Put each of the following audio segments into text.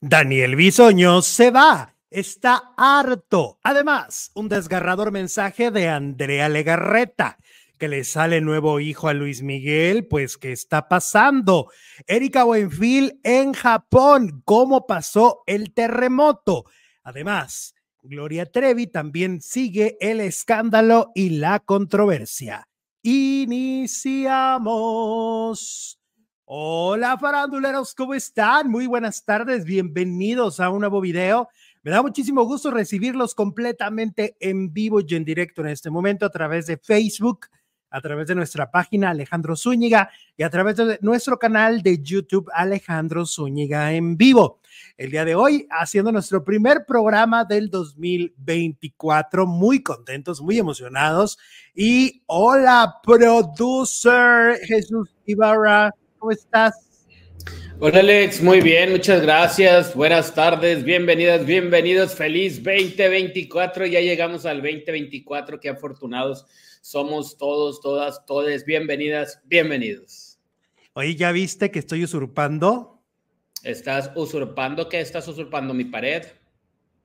Daniel Bisoño se va, está harto. Además, un desgarrador mensaje de Andrea Legarreta, que le sale nuevo hijo a Luis Miguel, pues ¿qué está pasando? Erika Buenfil en Japón, ¿cómo pasó el terremoto? Además, Gloria Trevi también sigue el escándalo y la controversia. Iniciamos. Hola faranduleros, ¿cómo están? Muy buenas tardes, bienvenidos a un nuevo video. Me da muchísimo gusto recibirlos completamente en vivo y en directo en este momento a través de Facebook, a través de nuestra página Alejandro Zúñiga y a través de nuestro canal de YouTube Alejandro Zúñiga en vivo. El día de hoy haciendo nuestro primer programa del 2024, muy contentos, muy emocionados. Y hola, producer Jesús Ibarra. ¿Cómo estás? Hola Alex, muy bien, muchas gracias. Buenas tardes, bienvenidas, bienvenidos. Feliz 2024. Ya llegamos al 2024. Qué afortunados somos todos, todas, todes. Bienvenidas, bienvenidos. Oye, ¿ya viste que estoy usurpando? ¿Estás usurpando qué? ¿Estás usurpando mi pared?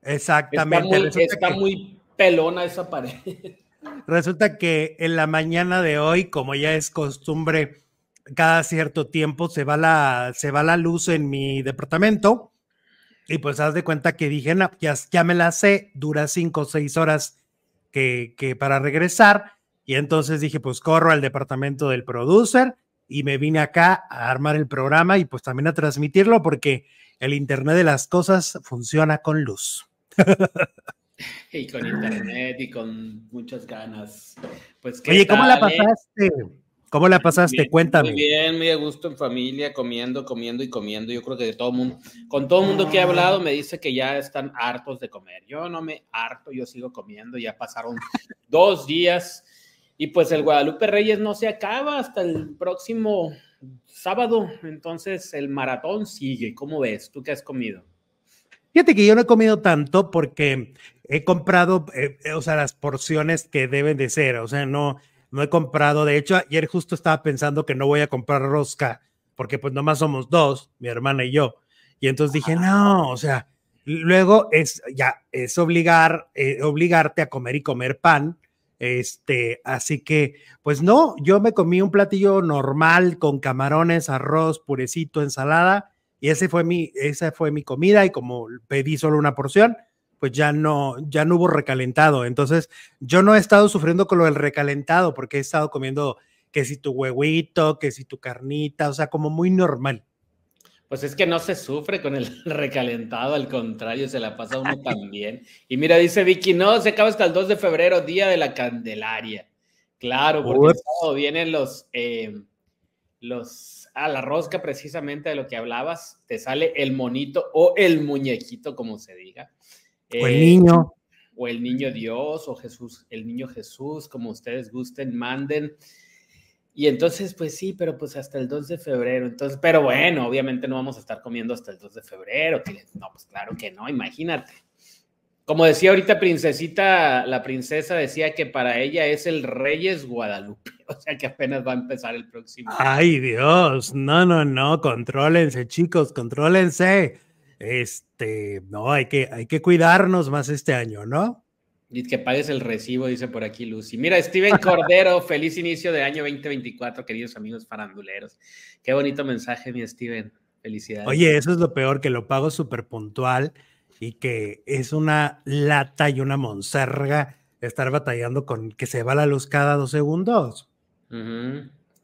Exactamente. Está muy, está muy pelona esa pared. Resulta que en la mañana de hoy, como ya es costumbre, cada cierto tiempo se va la, se va la luz en mi departamento y pues haz de cuenta que dije, no, ya, ya me la sé, dura cinco o seis horas que, que para regresar y entonces dije, pues corro al departamento del producer y me vine acá a armar el programa y pues también a transmitirlo porque el Internet de las cosas funciona con luz. y con Internet y con muchas ganas. Pues, Oye, ¿cómo la eh? ¿Cómo la pasaste? Cuéntame. Muy bien, muy a gusto en familia, comiendo, comiendo y comiendo. Yo creo que de todo mundo, con todo el mundo que he hablado me dice que ya están hartos de comer. Yo no me harto, yo sigo comiendo. Ya pasaron dos días y pues el Guadalupe Reyes no se acaba hasta el próximo sábado. Entonces el maratón sigue. ¿Cómo ves? ¿Tú qué has comido? Fíjate que yo no he comido tanto porque he comprado, eh, o sea, las porciones que deben de ser. O sea, no no he comprado. De hecho, ayer justo estaba pensando que no voy a comprar rosca, porque pues nomás somos dos, mi hermana y yo. Y entonces dije, no, o sea, luego es ya, es obligar, eh, obligarte a comer y comer pan. Este, así que, pues no, yo me comí un platillo normal con camarones, arroz, purecito, ensalada, y ese fue mi, esa fue mi comida, y como pedí solo una porción, pues ya no, ya no hubo recalentado. Entonces, yo no he estado sufriendo con lo del recalentado porque he estado comiendo que si tu huevito, que si tu carnita, o sea, como muy normal. Pues es que no se sufre con el recalentado, al contrario, se la pasa uno también. Y mira, dice Vicky, no, se acaba hasta el 2 de febrero, día de la Candelaria. Claro, porque vienen los, eh, los, a la rosca precisamente de lo que hablabas, te sale el monito o el muñequito, como se diga. O el niño. O el niño Dios, o Jesús, el niño Jesús, como ustedes gusten, manden. Y entonces, pues sí, pero pues hasta el 2 de febrero. Entonces, pero bueno, obviamente no vamos a estar comiendo hasta el 2 de febrero. no, pues claro que no, imagínate. Como decía ahorita Princesita, la princesa decía que para ella es el Reyes Guadalupe, o sea que apenas va a empezar el próximo. Ay Dios, no, no, no, contrólense chicos, contrólense este, no, hay que, hay que cuidarnos más este año, ¿no? Y que pagues el recibo, dice por aquí Lucy. Mira, Steven Cordero, feliz inicio de año 2024, queridos amigos faranduleros. Qué bonito mensaje, mi Steven. Felicidades. Oye, eso es lo peor, que lo pago súper puntual y que es una lata y una monserga estar batallando con que se va la luz cada dos segundos.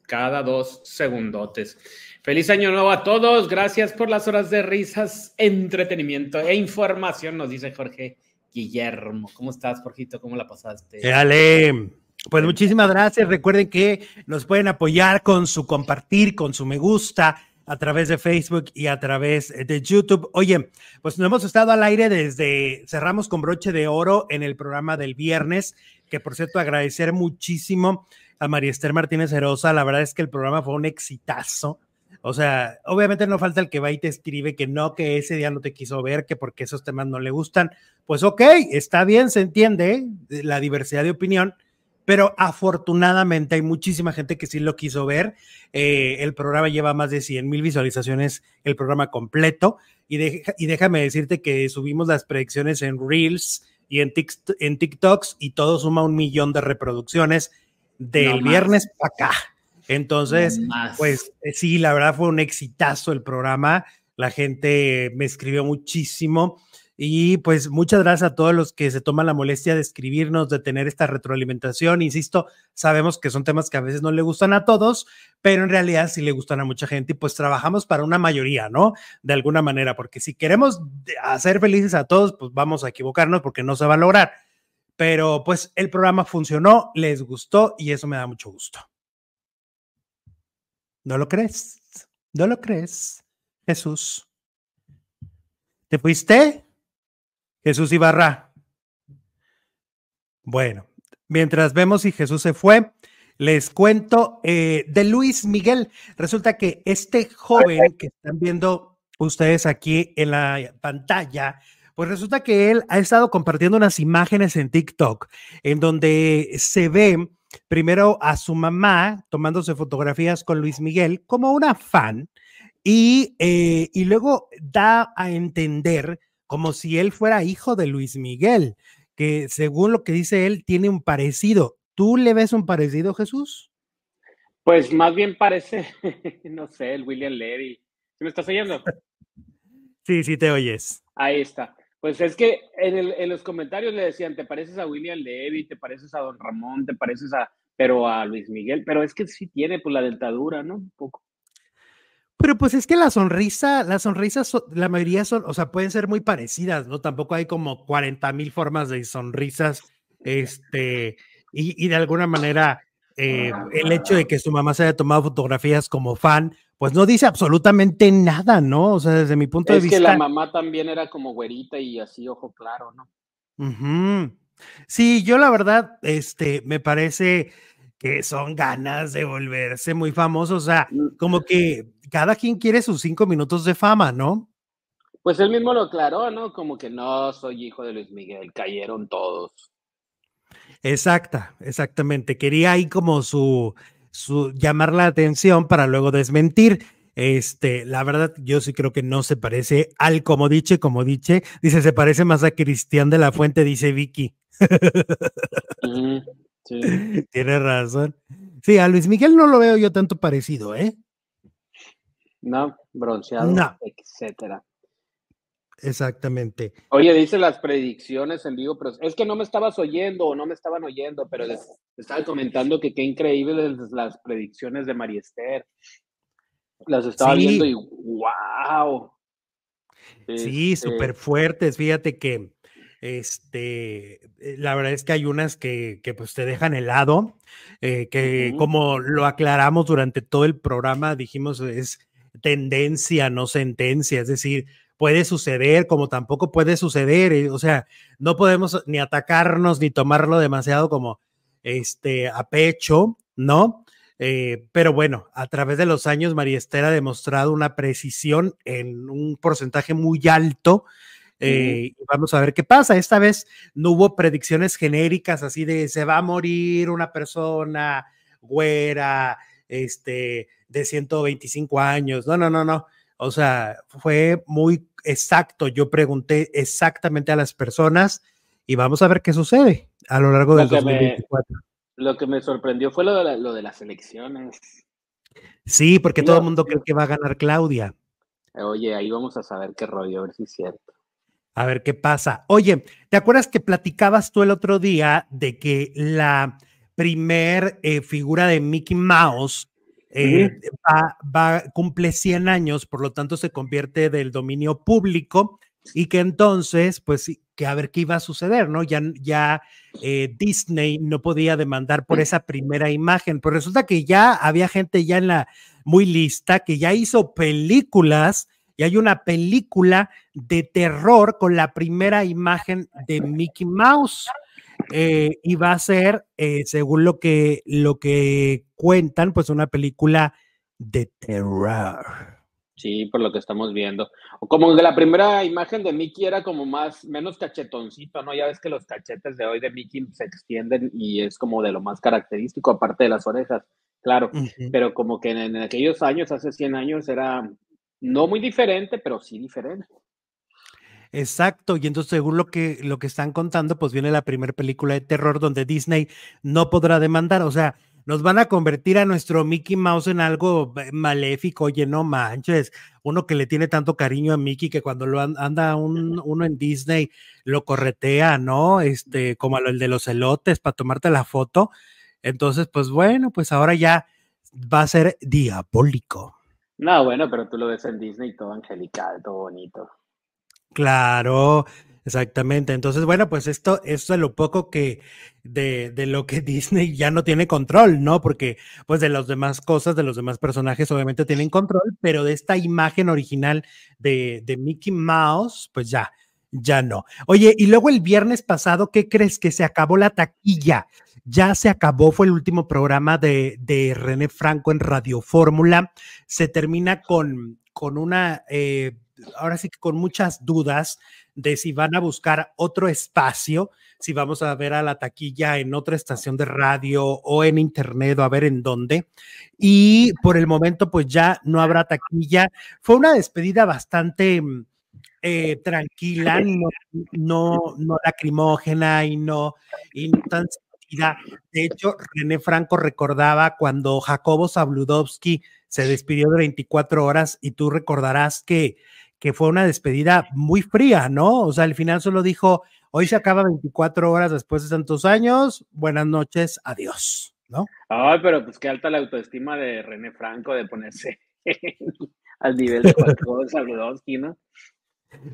Cada dos segundotes. Feliz año nuevo a todos. Gracias por las horas de risas, entretenimiento e información, nos dice Jorge Guillermo. ¿Cómo estás, Jorgito? ¿Cómo la pasaste? Dale. Pues muchísimas gracias. Recuerden que nos pueden apoyar con su compartir, con su me gusta a través de Facebook y a través de YouTube. Oye, pues nos hemos estado al aire desde, cerramos con broche de oro en el programa del viernes, que por cierto agradecer muchísimo a María Esther Martínez Herosa. La verdad es que el programa fue un exitazo. O sea, obviamente no falta el que va y te escribe que no, que ese día no te quiso ver, que porque esos temas no le gustan. Pues ok, está bien, se entiende ¿eh? la diversidad de opinión, pero afortunadamente hay muchísima gente que sí lo quiso ver. Eh, el programa lleva más de 100 mil visualizaciones, el programa completo. Y, y, déjame decirte que subimos las predicciones en Reels y en, en TikToks y todo suma un millón de reproducciones del viernes para acá. Entonces, pues eh, sí, la verdad fue un exitazo el programa. La gente me escribió muchísimo. Y pues muchas gracias a todos los que se toman la molestia de escribirnos, de tener esta retroalimentación. Insisto, sabemos que son temas que a veces no le gustan a todos, pero en realidad sí le gustan a mucha gente y pues trabajamos para una mayoría, ¿no? De alguna manera, porque si queremos hacer felices a todos, pues vamos a equivocarnos porque no se va a lograr. Pero pues el programa funcionó, les gustó y eso me da mucho gusto. ¿No lo crees? ¿No lo crees? Jesús. ¿Te fuiste? Jesús Ibarra. Bueno, mientras vemos si Jesús se fue, les cuento eh, de Luis Miguel. Resulta que este joven que están viendo ustedes aquí en la pantalla, pues resulta que él ha estado compartiendo unas imágenes en TikTok en donde se ve primero a su mamá tomándose fotografías con Luis Miguel como una fan y, eh, y luego da a entender como si él fuera hijo de Luis Miguel, que según lo que dice él, tiene un parecido. ¿Tú le ves un parecido, Jesús? Pues más bien parece, no sé, el William Levy. ¿Me estás oyendo? Sí, sí te oyes. Ahí está. Pues es que en, los comentarios le decían, te pareces a William Levy, te pareces a Don Ramón, te pareces a, pero a Luis Miguel, pero es que sí tiene pues la dentadura, ¿no? Un poco. Pero pues es que la sonrisa, las sonrisas, la mayoría son, o sea, pueden ser muy parecidas, ¿no? Tampoco hay como 40 mil formas de sonrisas, este, y, de alguna manera eh, el hecho de que su mamá se haya tomado fotografías como fan, pues no dice absolutamente nada, ¿no? O sea, desde mi punto de vista. Es que la mamá también era como güerita y así, ojo claro, ¿no? Sí, yo la verdad, este, me parece que son ganas de volverse muy famosos, o sea, mm. como que cada quien quiere sus cinco minutos de fama, ¿no? Pues él mismo lo aclaró, ¿no? Como que no soy hijo de Luis Miguel, cayeron todos. Exacta, exactamente. Quería ahí como su, su llamar la atención para luego desmentir. Este, la verdad, yo sí creo que no se parece al como dice, como dice, dice, se parece más a Cristian de la Fuente, dice Vicky. sí. Tiene razón. Sí, a Luis Miguel no lo veo yo tanto parecido, ¿eh? No, bronceado, no. etcétera. Exactamente. Oye, dice las predicciones en vivo, pero es que no me estabas oyendo o no me estaban oyendo, pero les estaba comentando que qué increíbles las predicciones de María Esther. Las estaba viendo y wow. Sí, este súper fuertes. Fíjate que este, eh, la verdad es que hay unas que, que pues te dejan helado, eh, que como lo aclaramos durante todo el programa, dijimos es tendencia, no sentencia, es decir, puede suceder como tampoco puede suceder, eh, o sea, no podemos ni atacarnos ni tomarlo demasiado como este a pecho, ¿no? Eh, pero bueno, a través de los años, María Esther ha demostrado una precisión en un porcentaje muy alto. Eh, vamos a ver qué pasa. Esta vez no hubo predicciones genéricas así de se va a morir una persona güera, este, de 125 años. No, no, no, no. O sea, fue muy exacto. Yo pregunté exactamente a las personas y vamos a ver qué sucede a lo largo del 2024. lo que me sorprendió fue lo de, lo de las elecciones. Sí, porque todo el mundo cree que va a ganar Claudia. Oye, ahí vamos a saber qué rollo, a ver si es cierto. A ver qué pasa. Oye, ¿te acuerdas que platicabas tú el otro día de que la primer eh, figura de Mickey Mouse eh, va, cumple 100 años, por lo tanto se convierte del dominio público y que entonces, pues, que a ver qué iba a suceder, ¿no? Ya, ya eh, Disney no podía demandar por esa primera imagen, pero resulta que ya había gente ya en la muy lista que ya hizo películas y hay una película de terror con la primera imagen de Mickey Mouse. Eh, y va a ser, eh, según lo que, lo que cuentan, pues una película de terror. Sí, por lo que estamos viendo. Como que la primera imagen de Mickey era como más, menos cachetoncito, ¿no? Ya ves que los cachetes de hoy de Mickey se extienden y es como de lo más característico, aparte de las orejas, claro. Pero como que en, aquellos años, hace 100 años, era no muy diferente, pero sí diferente. Exacto, y entonces según lo que, lo que están contando, pues viene la primera película de terror donde Disney no podrá demandar, o sea, nos van a convertir a nuestro Mickey Mouse en algo maléfico, oye, no manches, uno que le tiene tanto cariño a Mickey que cuando lo anda uno en Disney lo corretea, ¿no? Este, como el de los elotes para tomarte la foto. Entonces, pues bueno, pues ahora ya va a ser diabólico. No, bueno, pero tú lo ves en Disney todo angelical, todo bonito. Claro, exactamente. Entonces, bueno, pues esto, esto es lo poco que de, lo que Disney ya no tiene control, ¿no? Porque pues de las demás cosas, de los demás personajes, obviamente tienen control, pero de esta imagen original de, de Mickey Mouse, pues ya, ya no. Oye, y luego el viernes pasado, ¿qué crees? Que se acabó la taquilla. Ya se acabó, fue el último programa de, de René Franco en Radio Fórmula. Se termina con, con una eh, ahora sí que con muchas dudas de si van a buscar otro espacio, si vamos a ver a la taquilla en otra estación de radio o en internet o a ver en dónde. Y por el momento, pues ya no habrá taquilla. Fue una despedida bastante eh, tranquila, no, no, no, lacrimógena y no, y no tan sentida. De hecho, René Franco recordaba cuando Jacobo Zabludovsky se despidió de 24 horas y tú recordarás que que fue una despedida muy fría, ¿no? O sea, al final solo dijo, hoy se acaba 24 horas después de tantos años, buenas noches, adiós, ¿no? Ay, pero pues qué alta la autoestima de René Franco de ponerse al nivel de Saludowski, ¿no?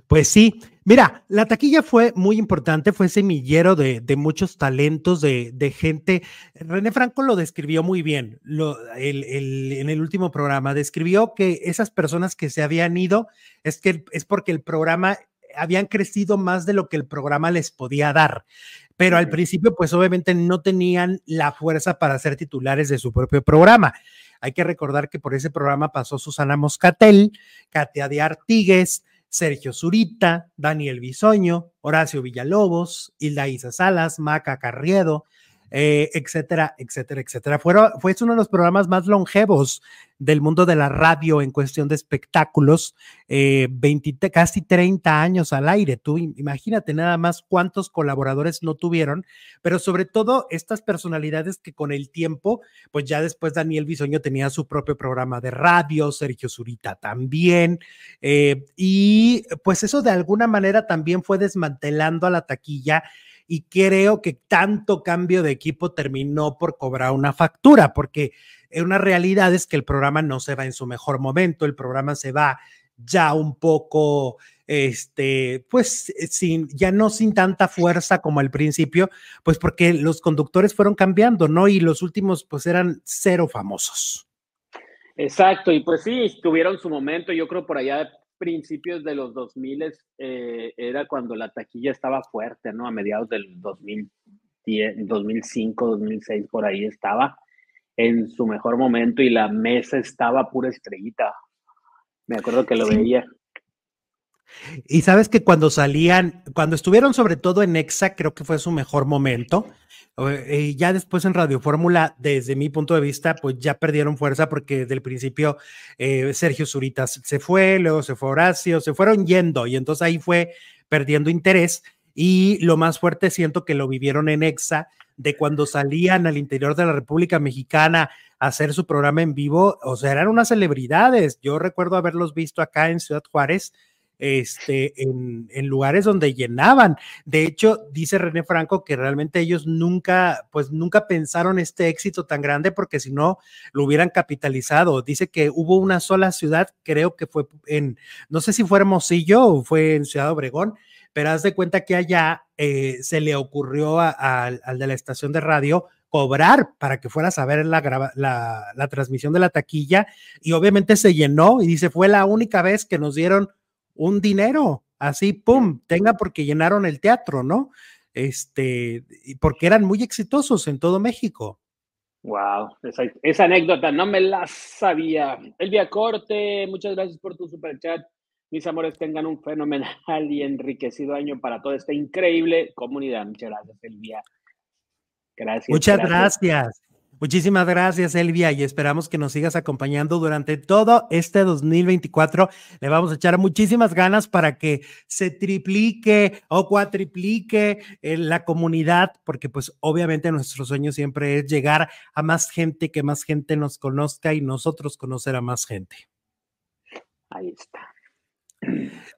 Pues sí, mira, la taquilla fue muy importante, fue semillero de, muchos talentos, de, gente. René Franco lo describió muy bien en el último programa, describió que esas personas que se habían ido es, que, es porque el programa habían crecido más de lo que el programa les podía dar. Pero al principio, pues obviamente no tenían la fuerza para ser titulares de su propio programa. Hay que recordar que por ese programa pasó Susana Moscatel, Katia de Artigues, Sergio Zurita, Daniel Bisoño, Horacio Villalobos, Hilda Isa Salas, Maca Carriedo, eh, etcétera, etcétera, etcétera. fue uno de los programas más longevos del mundo de la radio en cuestión de espectáculos, eh, casi 30 años al aire. Tú imagínate nada más cuántos colaboradores no tuvieron, pero sobre todo estas personalidades que con el tiempo, pues ya después Daniel Bisoño tenía su propio programa de radio, Sergio Zurita también, eh, y pues eso de alguna manera también fue desmantelando a la taquilla y creo que tanto cambio de equipo terminó por cobrar una factura, porque una realidad es que el programa no se va en su mejor momento, el programa se va ya un poco, este, pues eh, sin, ya no sin tanta fuerza como al principio, pues porque los conductores fueron cambiando, ¿no? Y los últimos pues eran cero famosos. Exacto, y pues sí, tuvieron su momento, yo creo por allá principios de los 2000 eh, era cuando la taquilla estaba fuerte, ¿no? A mediados del 2010, 2005, 2006, por ahí estaba en su mejor momento y la mesa estaba pura estrellita. Me acuerdo que lo veía. Y sabes que cuando salían, cuando estuvieron sobre todo en Exa, creo que fue su mejor momento. Eh, ya después en Radio Fórmula, desde mi punto de vista, pues ya perdieron fuerza porque desde el principio eh, Sergio Zuritas se fue, luego se fue Horacio, se fueron yendo y entonces ahí fue perdiendo interés. Y lo más fuerte siento que lo vivieron en Exa, de cuando salían al interior de la República Mexicana a hacer su programa en vivo, o sea, eran unas celebridades. Yo recuerdo haberlos visto acá en Ciudad Juárez este, en, lugares donde llenaban. De hecho, dice René Franco que realmente ellos nunca, pues nunca pensaron este éxito tan grande porque si no lo hubieran capitalizado. Dice que hubo una sola ciudad, creo que fue en, no sé si fue Hermosillo o fue en Ciudad Obregón, pero haz de cuenta que allá eh, se le ocurrió al de la estación de radio cobrar para que fueras a ver la, la, la, transmisión de la taquilla y obviamente se llenó y dice, fue la única vez que nos dieron un dinero, así, pum, tenga porque llenaron el teatro, ¿no? Este, porque eran muy exitosos en todo México. Wow, esa, anécdota no me la sabía. Elvia Corte, muchas gracias por tu super chat. Mis amores, tengan un fenomenal y enriquecido año para toda esta increíble comunidad. Muchas gracias, Elvia. Gracias. Muchas gracias. Muchísimas gracias, Elvia, y esperamos que nos sigas acompañando durante todo este 2024. Le vamos a echar muchísimas ganas para que se triplique o cuatriplique eh, la comunidad, porque pues obviamente nuestro sueño siempre es llegar a más gente, que más gente nos conozca y nosotros conocer a más gente. Ahí está.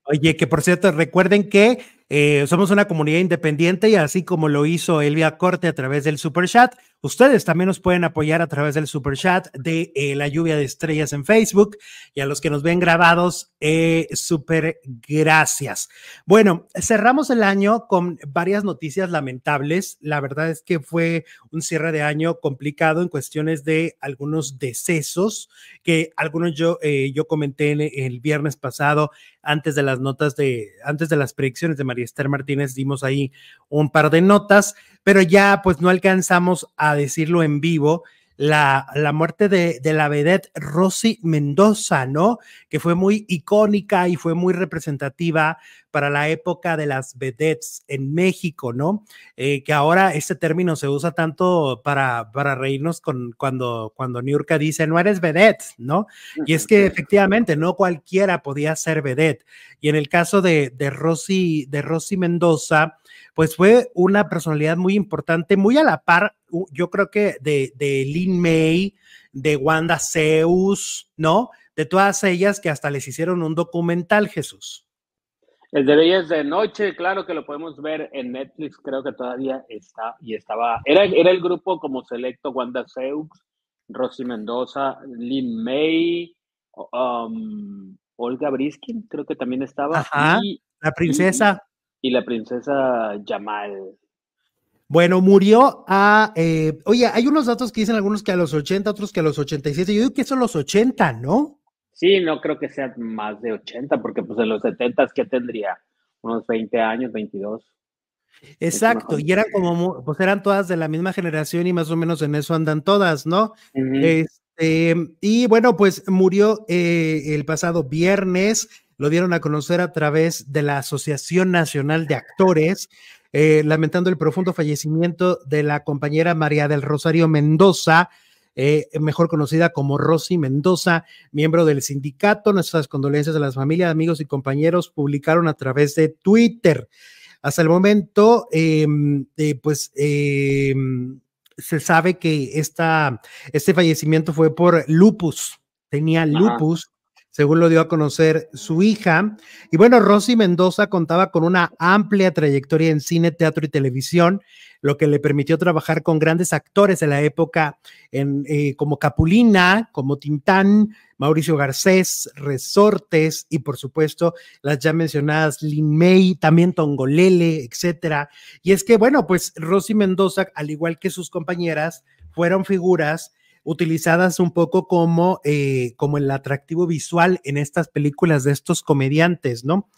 Oye, que por cierto, recuerden que eh, somos una comunidad independiente y así como lo hizo Elvia Corte a través del Super Chat, ustedes también nos pueden apoyar a través del Super Chat de eh, la lluvia de estrellas en Facebook y a los que nos ven grabados, eh, súper gracias. Bueno, cerramos el año con varias noticias lamentables. La verdad es que fue un cierre de año complicado en cuestiones de algunos decesos que algunos yo, yo comenté el viernes pasado antes de las notas de, antes de las predicciones de María Esther Martínez, dimos ahí un par de notas, pero ya pues no alcanzamos a decirlo en vivo la, la muerte de, de, la vedette Rosy Mendoza, ¿no? Que fue muy icónica y fue muy representativa para la época de las vedettes en México, ¿no? Eh, que ahora este término se usa tanto para, para reírnos con cuando, cuando Niurka dice, no eres vedette, ¿no? Y es que efectivamente no cualquiera podía ser vedette. Y en el caso de, de Rosy, de Rosy Mendoza, pues fue una personalidad muy importante, muy a la par, yo creo que de, de Lin May, de Wanda Zeus, ¿no? De todas ellas que hasta les hicieron un documental, Jesús. El de Bellas de Noche, claro que lo podemos ver en Netflix, creo que todavía está y estaba. Era, era el grupo como selecto Wanda Zeus, Rosy Mendoza, Lin May, um, Olga Briskin, creo que también estaba. Ajá, la princesa y la princesa Jamal. Bueno, murió a. Eh, oye, hay unos datos que dicen algunos que a los 80, otros que a los 87. Yo digo que son los 80, ¿no? Sí, no creo que sea más de 80, porque pues en los 70, ¿qué tendría? Unos 20 años, 22. Exacto, y eran como, pues eran todas de la misma generación y más o menos en eso andan todas, ¿no? Este, y bueno, pues murió eh, el pasado viernes lo dieron a conocer a través de la Asociación Nacional de Actores, eh, lamentando el profundo fallecimiento de la compañera María del Rosario Mendoza, eh, mejor conocida como Rosy Mendoza, miembro del sindicato. Nuestras condolencias a las familias, amigos y compañeros publicaron a través de Twitter. Hasta el momento, em, eh, pues em, se sabe que esta, este fallecimiento fue por lupus. Tenía lupus según lo dio a conocer su hija. Y bueno, Rosy Mendoza contaba con una amplia trayectoria en cine, teatro y televisión, lo que le permitió trabajar con grandes actores de la época eh, como Capulina, como Tintán, Mauricio Garcés, Resortes y por supuesto las ya mencionadas Lin May, también Tongolele, etcétera. Y es que bueno, pues Rosy Mendoza, al igual que sus compañeras, fueron figuras utilizadas un poco como, eh, como el atractivo visual en estas películas de estos comediantes, ¿no?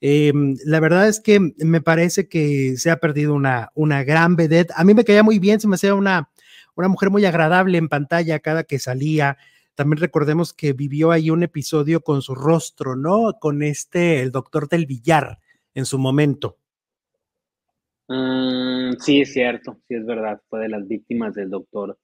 Eh, la verdad es que me parece que se ha perdido una, una gran vedette. A mí me caía muy bien, se me hacía una, una mujer muy agradable en pantalla cada que salía. También recordemos que vivió ahí un episodio con su rostro, ¿no? Con este, el doctor del billar en su momento. Mm, sí, es cierto, sí es verdad, fue de las víctimas del doctor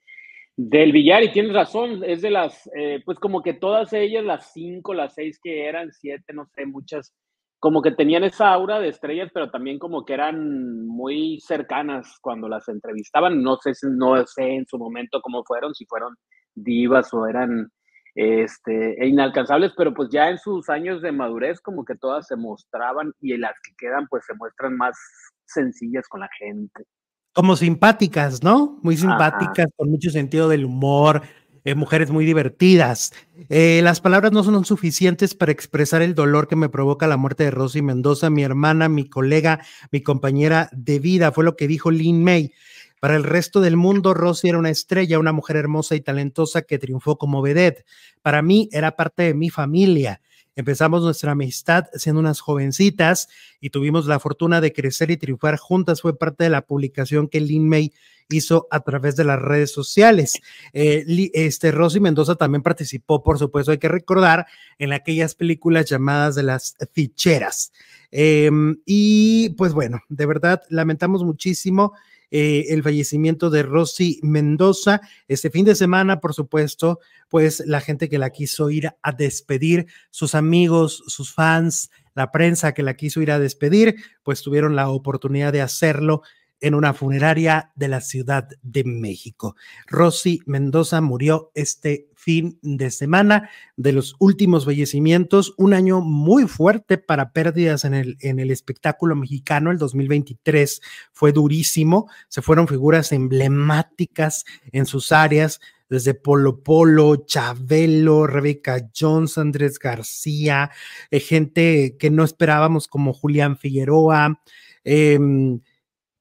del billar, y tienes razón, es de las, eh, pues como que todas ellas, las cinco, las seis que eran, siete, no sé, muchas, como que tenían esa aura de estrellas, pero también como que eran muy cercanas cuando las entrevistaban. No sé, no sé en su momento cómo fueron, si fueron divas o eran este, inalcanzables, pero pues ya en sus años de madurez como que todas se mostraban y las que quedan pues se muestran más sencillas con la gente como simpáticas, ¿no? Muy simpáticas, con mucho sentido del humor, eh, mujeres muy divertidas. Eh, las palabras no son suficientes para expresar el dolor que me provoca la muerte de Rosy Mendoza, mi hermana, mi colega, mi compañera de vida, fue lo que dijo Lin May. Para el resto del mundo, Rosy era una estrella, una mujer hermosa y talentosa que triunfó como vedette. Para mí, era parte de mi familia. Empezamos nuestra amistad siendo unas jovencitas y tuvimos la fortuna de crecer y triunfar juntas. Fue parte de la publicación que Lin May hizo a través de las redes sociales. Eh, este Rosy Mendoza también participó, por supuesto, hay que recordar, en aquellas películas llamadas de las ficheras. Em, y pues bueno, de verdad, lamentamos muchísimo. Eh, el fallecimiento de Rosy Mendoza. Este fin de semana, por supuesto, pues la gente que la quiso ir a despedir, sus amigos, sus fans, la prensa que la quiso ir a despedir, pues tuvieron la oportunidad de hacerlo en una funeraria de la Ciudad de México. Rosy Mendoza murió este fin de semana de los últimos fallecimientos, un año muy fuerte para pérdidas en el, en el espectáculo mexicano, el 2023 fue durísimo, se fueron figuras emblemáticas en sus áreas, desde Polo Polo, Chabelo, Rebeca Jones, Andrés García, eh, gente que no esperábamos como Julián Figueroa, eh,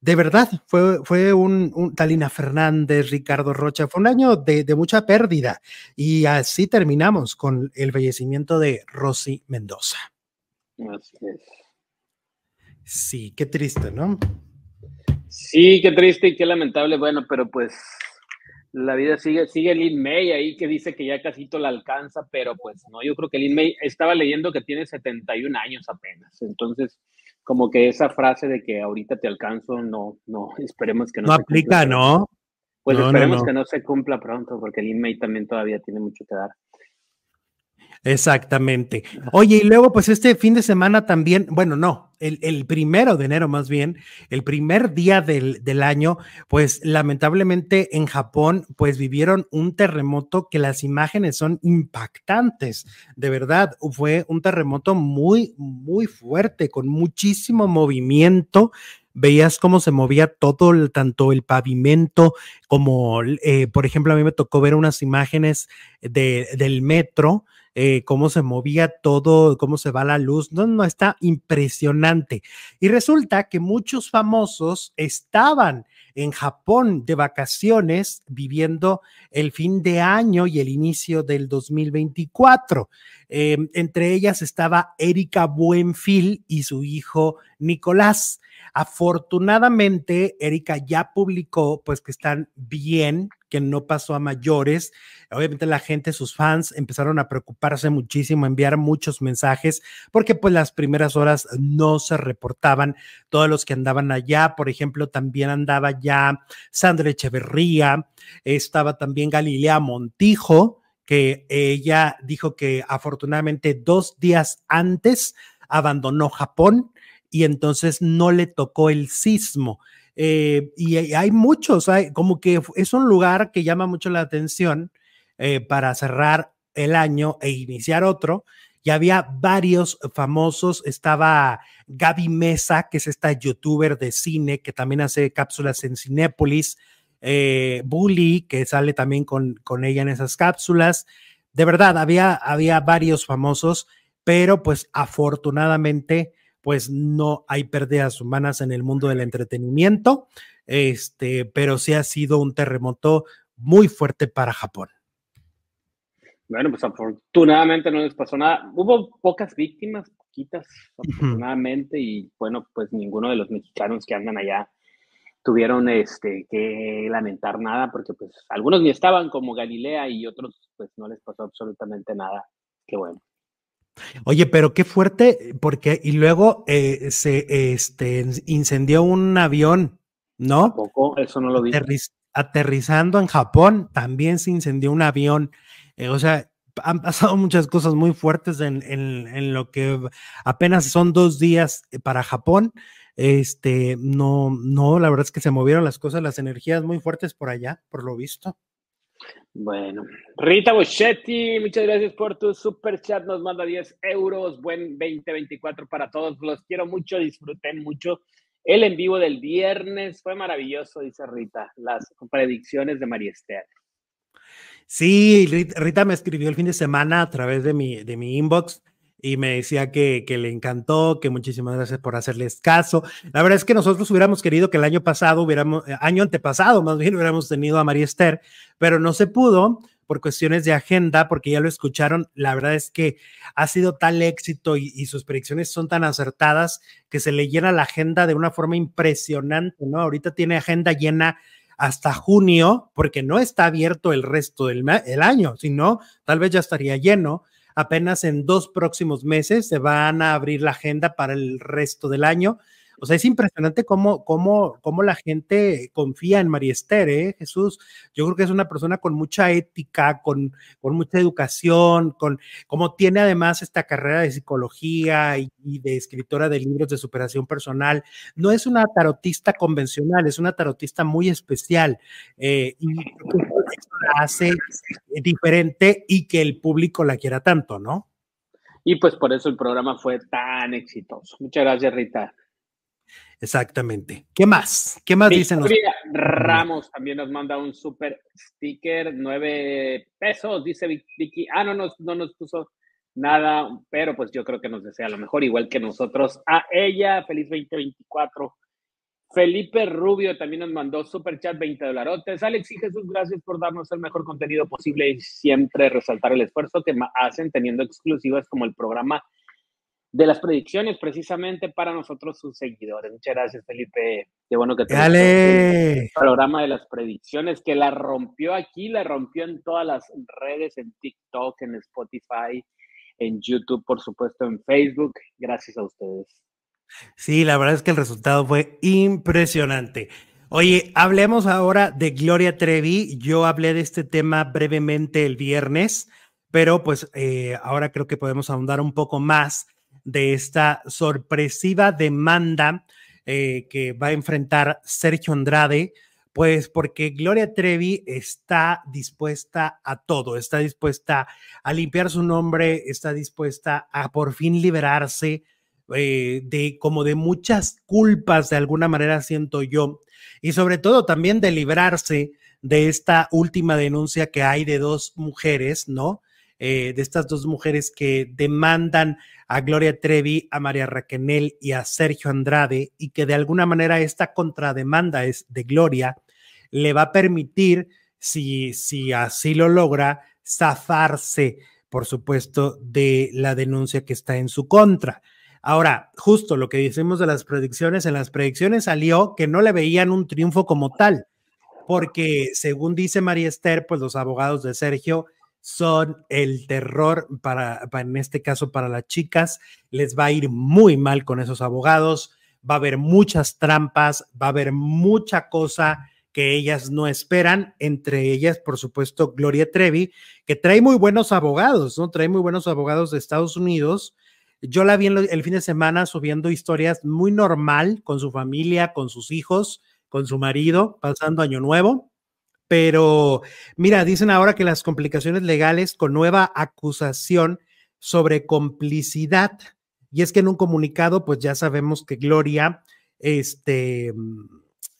de verdad, fue, fue un, Talina Fernández, Ricardo Rocha, fue un año de, mucha pérdida y así terminamos con el fallecimiento de Rosy Mendoza. Así es. Sí, qué triste, ¿no? Sí, qué triste y qué lamentable. Bueno, pero pues la vida sigue, sigue Lin May ahí que dice que ya casito la alcanza, pero pues no, yo creo que Lin May estaba leyendo que tiene 71 años apenas, entonces como que esa frase de que ahorita te alcanzo, no, no, esperemos que no. No aplica, ¿no? Pues esperemos que no se cumpla pronto, porque el email también todavía tiene mucho que dar. Exactamente. Oye, y luego, pues este fin de semana también, bueno, no, el, primero de enero más bien, el primer día del, del, año, pues lamentablemente en Japón, pues vivieron un terremoto que las imágenes son impactantes. De verdad, fue un terremoto muy, muy fuerte, con muchísimo movimiento veías cómo se movía todo, tanto el pavimento como, eh, por ejemplo, a mí me tocó ver unas imágenes de, del metro eh, cómo se movía todo, cómo se va la luz. No, no, está impresionante. Y resulta que muchos famosos estaban en Japón de vacaciones viviendo el fin de año y el inicio del 2024. Em, entre ellas estaba Erika Buenfil y su hijo Nicolás. Afortunadamente, Erika ya publicó pues que están bien, que no pasó a mayores. Obviamente la gente, sus fans empezaron a preocuparse muchísimo, a enviar muchos mensajes, porque pues las primeras horas no se reportaban todos los que andaban allá. Por ejemplo, también andaba ya Sandra Echeverría, estaba también Galilea Montijo, que ella dijo que afortunadamente dos días antes abandonó Japón y entonces no le tocó el sismo. Eh, y hay muchos, como que es un lugar que llama mucho la atención eh, para cerrar el año e iniciar otro. Y había varios famosos, estaba Gaby Mesa, que es esta youtuber de cine que también hace cápsulas en Cinépolis, eh, Bully, que sale también con, con ella en esas cápsulas. De verdad, había, había varios famosos, pero pues afortunadamente pues no hay pérdidas humanas en el mundo del entretenimiento, este, pero sí ha sido un terremoto muy fuerte para Japón. Bueno, pues afortunadamente no les pasó nada. Hubo pocas víctimas, poquitas, afortunadamente, y bueno, pues ninguno de los mexicanos que andan allá tuvieron este, que lamentar nada, porque pues algunos ni estaban como Galilea y otros pues no les pasó absolutamente nada. Qué bueno. Oye, pero qué fuerte, porque y luego eh, se este, incendió un avión, ¿no? Poco, eso no lo vi. aterrizando en Japón, también se incendió un avión. Eh, o sea, han pasado muchas cosas muy fuertes en, en, lo que apenas son dos días eh, para Japón. Este, no, no, la verdad es que se movieron las cosas, las energías muy fuertes por allá, por lo visto. Bueno, Rita Boschetti, muchas gracias por tu super chat. Nos manda 10 euros. Buen 2024 para todos. Los quiero mucho, disfruten mucho. El en vivo del viernes fue maravilloso, dice Rita. Las predicciones de María Esther. Sí, Rita me escribió el fin de semana a través de mi, de mi inbox y me decía que, que, le encantó, que muchísimas gracias por hacerles caso. La verdad es que nosotros hubiéramos querido que el año pasado, hubiéramos, eh, año antepasado más bien, hubiéramos tenido a María Esther, pero no se pudo por cuestiones de agenda, porque ya lo escucharon. La verdad es que ha sido tal éxito y, y sus predicciones son tan acertadas que se le llena la agenda de una forma impresionante, ¿no? Ahorita tiene agenda llena hasta junio, porque no está abierto el resto del el año, sino tal vez ya estaría lleno apenas en dos próximos meses se van a abrir la agenda para el resto del año. O sea, es impresionante cómo, cómo, cómo la gente confía en María Esther, ¿eh? Jesús. Yo creo que es una persona con mucha ética, con, con mucha educación, con como tiene además esta carrera de psicología y, y, de escritora de libros de superación personal. No es una tarotista convencional, es una tarotista muy especial. Eh, y eso la hace diferente y que el público la quiera tanto, ¿no? Y pues por eso el programa fue tan exitoso. Muchas gracias, Rita. Exactamente. ¿Qué más? ¿Qué más dicen los... Ramos también nos manda un super sticker, nueve pesos, dice Vicky. Ah, no nos, no nos puso nada, pero pues yo creo que nos desea lo mejor, igual que nosotros. A ella, feliz 2024. Felipe Rubio también nos mandó super chat 20 dolarotes. Alex y Jesús, gracias por darnos el mejor contenido posible y siempre resaltar el esfuerzo que hacen teniendo exclusivas como el programa de las predicciones precisamente para nosotros sus seguidores. Muchas gracias, Felipe. Qué bueno que te el programa de las predicciones que la rompió aquí, la rompió en todas las redes, en TikTok, en Spotify, en YouTube, por supuesto, en Facebook. Gracias a ustedes. Sí, la verdad es que el resultado fue impresionante. Oye, hablemos ahora de Gloria Trevi. Yo hablé de este tema brevemente el viernes, pero pues eh, ahora creo que podemos ahondar un poco más de esta sorpresiva demanda eh, que va a enfrentar Sergio Andrade, pues porque Gloria Trevi está dispuesta a todo, está dispuesta a limpiar su nombre, está dispuesta a por fin liberarse eh, de como de muchas culpas, de alguna manera siento yo, y sobre todo también de librarse de esta última denuncia que hay de dos mujeres, ¿no? Eh, de estas dos mujeres que demandan a Gloria Trevi, a María Raquenel y a Sergio Andrade, y que de alguna manera esta contrademanda es de Gloria, le va a permitir, si, si así lo logra, zafarse, por supuesto, de la denuncia que está en su contra. Ahora, justo lo que decimos de las predicciones, en las predicciones salió que no le veían un triunfo como tal, porque según dice María Esther, pues los abogados de Sergio son el terror para, en este caso, para las chicas. Les va a ir muy mal con esos abogados. Va a haber muchas trampas, va a haber mucha cosa que ellas no esperan, entre ellas, por supuesto, Gloria Trevi, que trae muy buenos abogados, ¿no? Trae muy buenos abogados de Estados Unidos. Yo la vi el fin de semana subiendo historias muy normal con su familia, con sus hijos, con su marido, pasando Año Nuevo pero mira, dicen ahora que las complicaciones legales con nueva acusación sobre complicidad. Y es que en un comunicado, pues ya sabemos que Gloria este,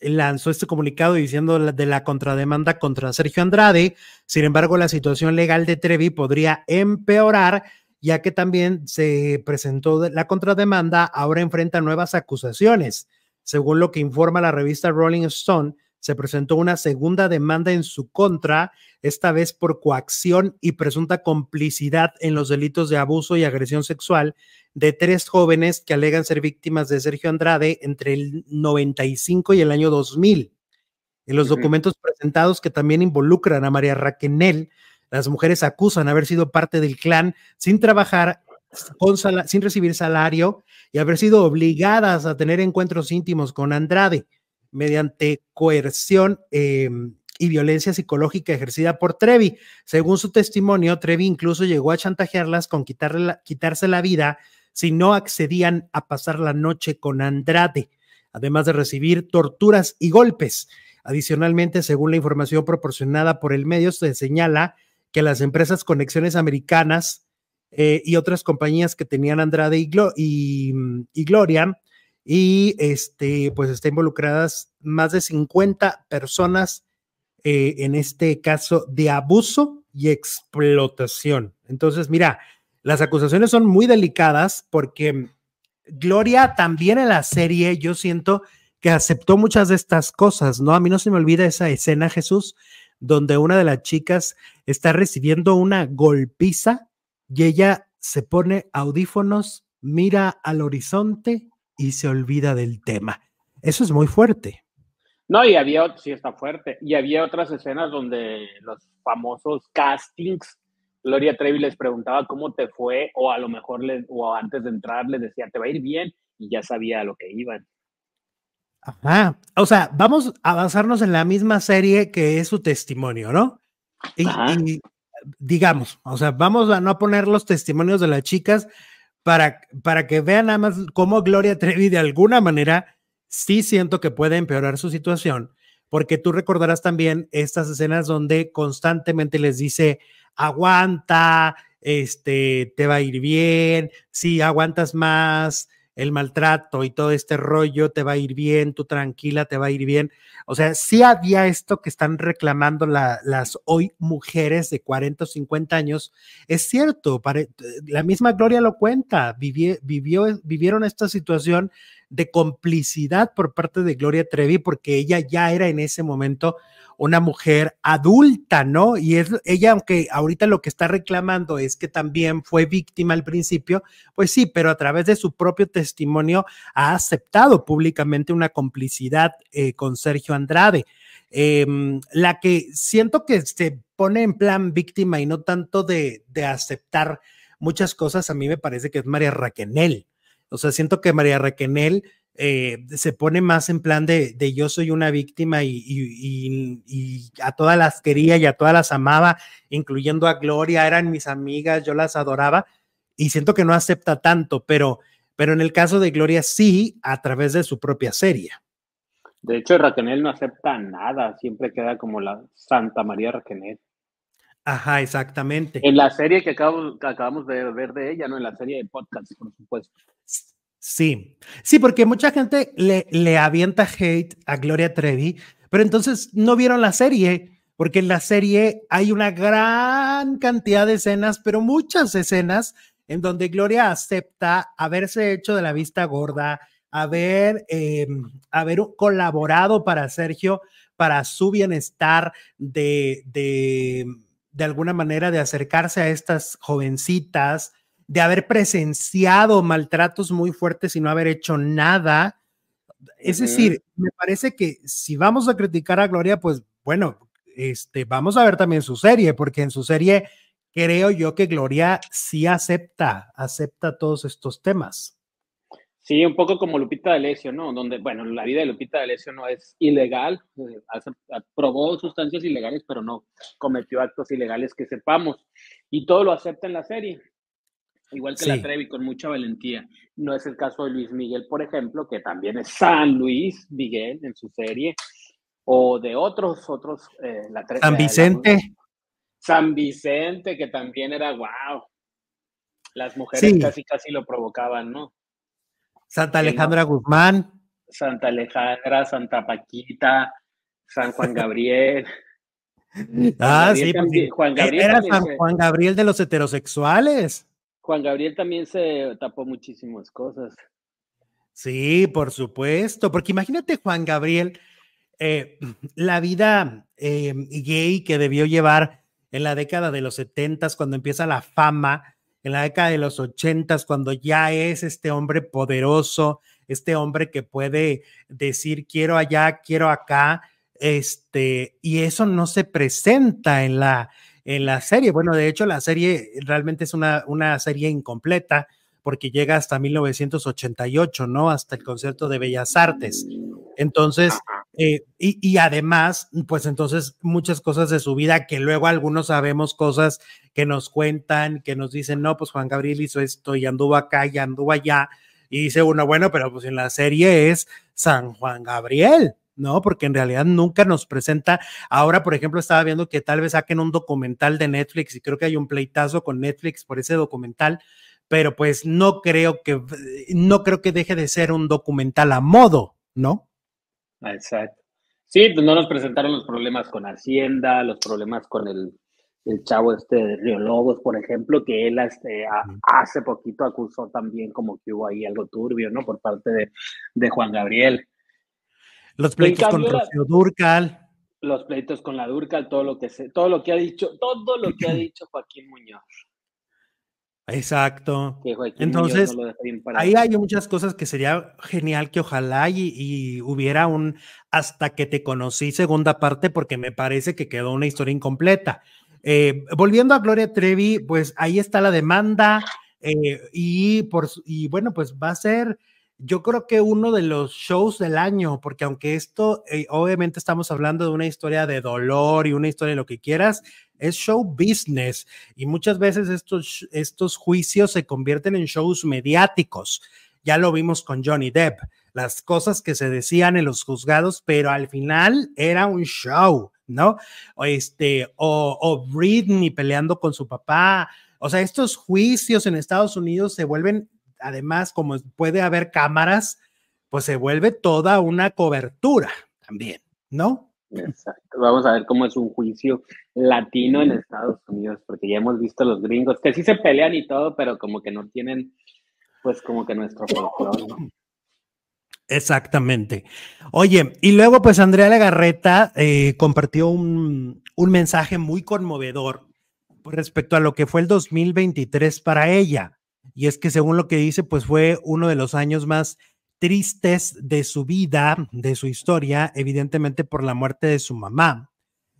lanzó este comunicado diciendo de la contrademanda contra Sergio Andrade. Sin embargo, la situación legal de Trevi podría empeorar, ya que también se presentó la contrademanda, ahora enfrenta nuevas acusaciones. Según lo que informa la revista Rolling Stone, se presentó una segunda demanda en su contra, esta vez por coacción y presunta complicidad en los delitos de abuso y agresión sexual de tres jóvenes que alegan ser víctimas de Sergio Andrade entre el 95 y el año 2000. En los documentos presentados que también involucran a María Raquenel, las mujeres acusan haber sido parte del clan sin trabajar, sin recibir salario y haber sido obligadas a tener encuentros íntimos con Andrade mediante coerción em, y violencia psicológica ejercida por Trevi. Según su testimonio, Trevi incluso llegó a chantajearlas con quitarse la vida si no accedían a pasar la noche con Andrade, además de recibir torturas y golpes. Adicionalmente, según la información proporcionada por el medio, se señala que las empresas Conexiones Americanas eh, y otras compañías que tenían Andrade y, y Gloria y este, pues está involucradas más de 50 personas eh, en este caso de abuso y explotación. Entonces, mira, las acusaciones son muy delicadas porque Gloria también en la serie, yo siento que aceptó muchas de estas cosas, ¿no? A mí no se me olvida esa escena, Jesús, donde una de las chicas está recibiendo una golpiza y ella se pone audífonos, mira al horizonte y se olvida del tema. Eso es muy fuerte. No, y había, sí está fuerte, y había otras escenas donde los famosos castings, Gloria Trevi les preguntaba cómo te fue, o a lo mejor, le, o antes de entrar les decía, te va a ir bien, y ya sabía a lo que iban. Ajá. O sea, vamos a basarnos en la misma serie que es su testimonio, ¿no? Y, digamos, o sea, vamos a no poner los testimonios de las chicas para, para que vean nada más cómo Gloria Trevi de alguna manera sí siento que puede empeorar su situación, porque tú recordarás también estas escenas donde constantemente les dice, aguanta, este, te va a ir bien, si aguantas más, el maltrato y todo este rollo te va a ir bien, tú tranquila, te va a ir bien. O sea, sí había esto que están reclamando las hoy mujeres de 40 o 50 años. Es cierto, la misma Gloria lo cuenta, vivió, vivieron esta situación de complicidad por parte de Gloria Trevi porque ella ya era en ese momento una mujer adulta, ¿no? Y es ella, aunque ahorita lo que está reclamando es que también fue víctima al principio, pues sí, pero a través de su propio testimonio ha aceptado públicamente una complicidad eh, con Sergio Andrade. Em, la que siento que se pone en plan víctima y no tanto de, de aceptar muchas cosas, a mí me parece que es María Raquenel. O sea, siento que María Raquenel eh, se pone más en plan de, yo soy una víctima y, a todas las quería y a todas las amaba, incluyendo a Gloria, eran mis amigas, yo las adoraba y siento que no acepta tanto, pero, pero en el caso de Gloria sí, a través de su propia serie. De hecho, Raquel no acepta nada, siempre queda como la Santa María Raquel. Ajá, exactamente. En la serie que acabamos, que acabamos de ver de ella, no en la serie de podcast, por supuesto. Sí, sí, porque mucha gente le, le avienta hate a Gloria Trevi, pero entonces no vieron la serie, porque en la serie hay una gran cantidad de escenas, pero muchas escenas en donde Gloria acepta haberse hecho de la vista gorda, haber, eh, haber colaborado para Sergio, para su bienestar de, de, de alguna manera, de acercarse a estas jovencitas, de haber presenciado maltratos muy fuertes y no haber hecho nada. Es decir, me parece que si vamos a criticar a Gloria, pues bueno, este, vamos a ver también su serie, porque en su serie creo yo que Gloria sí acepta, acepta todos estos temas. Sí, un poco como Lupita D'Alessio, ¿no? Donde, bueno, la vida de Lupita D'Alessio no es ilegal, eh, probó sustancias ilegales, pero no cometió actos ilegales que sepamos. Y todo lo acepta en la serie igual que la Trevi, con mucha valentía. No es el caso de Luis Miguel, por ejemplo, que también es San Luis Miguel en su serie, o de otros, otros, eh, la San Vicente. San Vicente, que también era wow. Las mujeres casi casi lo provocaban, ¿no? Santa Alejandra Guzmán. Santa Alejandra, Santa Paquita, San Juan Gabriel. ah, sí, pues Juan Gabriel era San Juan Gabriel de los heterosexuales. Juan Gabriel también se tapó muchísimas cosas. Sí, por supuesto, porque imagínate Juan Gabriel, eh, la vida eh, gay que debió llevar en la década de los setentas, cuando empieza la fama, en la década de los ochentas, cuando ya es este hombre poderoso, este hombre que puede decir quiero allá, quiero acá, este, y eso no se presenta en la, en la serie. Bueno, de hecho, la serie realmente es una, una serie incompleta porque llega hasta 1988, ¿no? Hasta el concierto de Bellas Artes. Entonces, eh, y, además, pues entonces muchas cosas de su vida que luego algunos sabemos cosas que nos cuentan, que nos dicen, no, pues Juan Gabriel hizo esto y anduvo acá y anduvo allá. Y dice uno, bueno, pero pues en la serie es San Juan Gabriel. ¿no? Porque en realidad nunca nos presenta. Ahora, por ejemplo, estaba viendo que tal vez saquen un documental de Netflix y creo que hay un pleitazo con Netflix por ese documental, pero pues no creo que no creo que deje de ser un documental a modo, ¿no? Exacto. Sí, pues no nos presentaron los problemas con Hacienda, los problemas con el el chavo este de Río Lobos, por ejemplo, que él este, hace poquito acusó también como que hubo ahí algo turbio, ¿no? Por parte de, de Juan Gabriel. Los pleitos con Rocío Durcal. Los pleitos con la Durcal, todo lo que se, todo lo que ha dicho, todo lo que ha dicho Joaquín Muñoz. Exacto. Entonces, ahí hay muchas cosas que sería genial que ojalá y, hubiera un hasta que te conocí segunda parte porque me parece que quedó una historia incompleta. Eh, volviendo a Gloria Trevi, pues ahí está la demanda eh, y, por, y bueno, pues va a ser yo creo que uno de los shows del año, porque aunque esto, eh, obviamente estamos hablando de una historia de dolor y una historia de lo que quieras, es show business y muchas veces estos, estos juicios se convierten en shows mediáticos. Ya lo vimos con Johnny Depp, las cosas que se decían en los juzgados, pero al final era un show, ¿no? Este, o, o Britney peleando con su papá. O sea, estos juicios en Estados Unidos se vuelven, además, como puede haber cámaras, pues se vuelve toda una cobertura también, ¿no? Exacto. Vamos a ver cómo es un juicio latino en Estados Unidos, porque ya hemos visto los gringos que sí se pelean y todo, pero como que no tienen, pues como que nuestro folclore, Exactamente. Oye, y luego pues Andrea Legarreta eh, compartió un, un mensaje muy conmovedor respecto a lo que fue el 2023 para ella. Y es que según lo que dice, pues fue uno de los años más tristes de su vida, de su historia, evidentemente por la muerte de su mamá,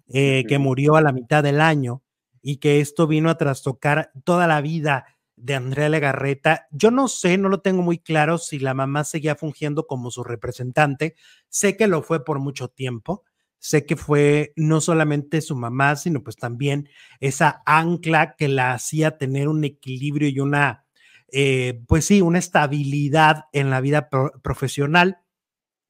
eh, que murió a la mitad del año y que esto vino a trastocar toda la vida de Andrea Legarreta. Yo no sé, no lo tengo muy claro si la mamá seguía fungiendo como su representante. Sé que lo fue por mucho tiempo. Sé que fue no solamente su mamá, sino pues también esa ancla que la hacía tener un equilibrio y una eh, pues sí, una estabilidad en la vida profesional.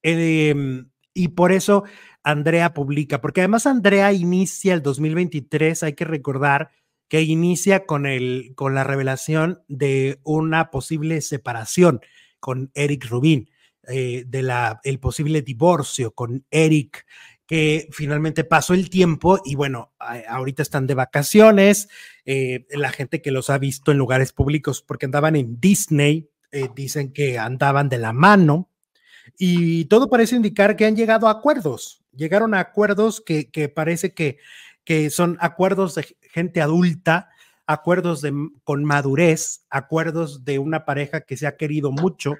Em, y por eso Andrea publica, porque además Andrea inicia el 2023, hay que recordar que inicia con, el, con la revelación de una posible separación con Eric Rubin, eh, de la, el posible divorcio con Eric que finalmente pasó el tiempo y bueno, ahorita están de vacaciones, eh, la gente que los ha visto en lugares públicos porque andaban en Disney, eh, dicen que andaban de la mano y todo parece indicar que han llegado a acuerdos, llegaron a acuerdos que, parece que, que son acuerdos de gente adulta, acuerdos de, con madurez, acuerdos de una pareja que se ha querido mucho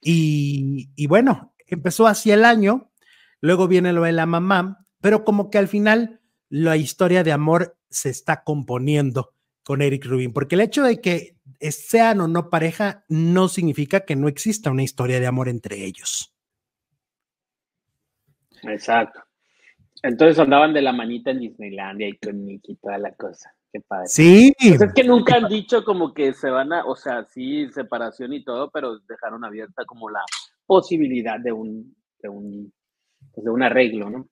y, y bueno, empezó así el año luego viene lo de la mamá, pero como que al final la historia de amor se está componiendo con Eric Rubin, porque el hecho de que sean o no pareja no significa que no exista una historia de amor entre ellos. Exacto. Entonces andaban de la manita en Disneylandia y con Nicky toda la cosa. Qué padre. Sí. Pues es que nunca han dicho como que se van a, o sea, sí, separación y todo, pero dejaron abierta como la posibilidad de un, de un pues, de un arreglo, ¿no?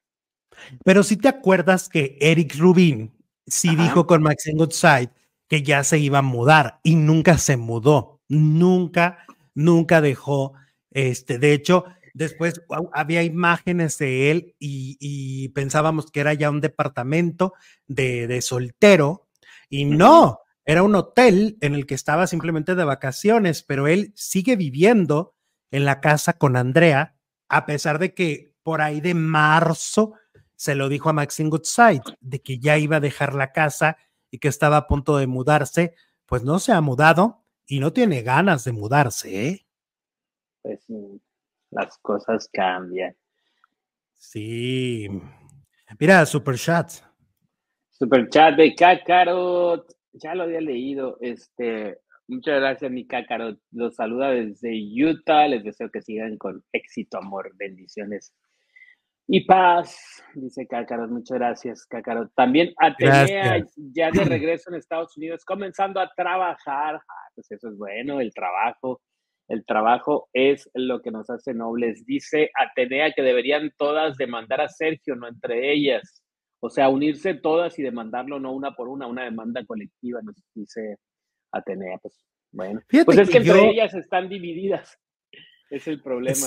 Pero si te acuerdas que Eric Rubin sí dijo con Maxine Goodside que ya se iba a mudar y nunca se mudó, nunca, nunca dejó, este, de hecho, después había imágenes de él y, pensábamos que era ya un departamento de, soltero y no, era un hotel en el que estaba simplemente de vacaciones, pero él sigue viviendo en la casa con Andrea, a pesar de que por ahí de marzo se lo dijo a Maxine Goodside de que ya iba a dejar la casa y que estaba a punto de mudarse, pues no se ha mudado y no tiene ganas de mudarse, ¿eh? Pues las cosas cambian. Sí. Mira, super chat. Super chat de Kakarot. Ya lo había leído. Este, muchas gracias, mi Kakarot. Los saluda desde Utah. Les deseo que sigan con éxito, amor. Bendiciones y paz, dice Cácaro, muchas gracias, Cácaro. También Atenea, ya de regreso en Estados Unidos, comenzando a trabajar. Ah, pues eso es bueno, el trabajo. El trabajo es lo que nos hace nobles. Dice Atenea que deberían todas demandar a Sergio, no entre ellas. O sea, unirse todas y demandarlo no una por una, una demanda colectiva, nos dice Atenea. Pues bueno, pues es que, entre ellas están divididas. Es el problema.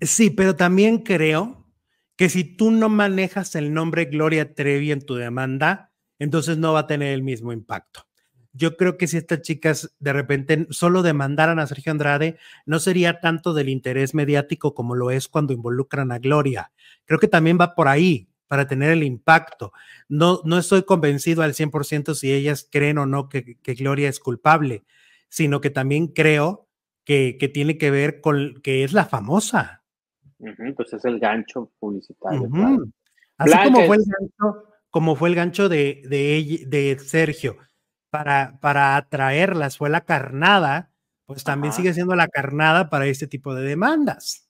sí, pero también creo que si tú no manejas el nombre Gloria Trevi en tu demanda, entonces no va a tener el mismo impacto. Yo creo que si estas chicas de repente solo demandaran a Sergio Andrade, no sería tanto del interés mediático como lo es cuando involucran a Gloria. Creo que también va por ahí para tener el impacto. No, no estoy convencido al 100% si ellas creen o no que, Gloria es culpable, sino que también creo que, tiene que ver con que es la famosa. Pues es el gancho publicitario. Así como fue el gancho, como fue el gancho de, de, de Sergio para, para atraerlas, fue la carnada, pues también sigue siendo la carnada para este tipo de demandas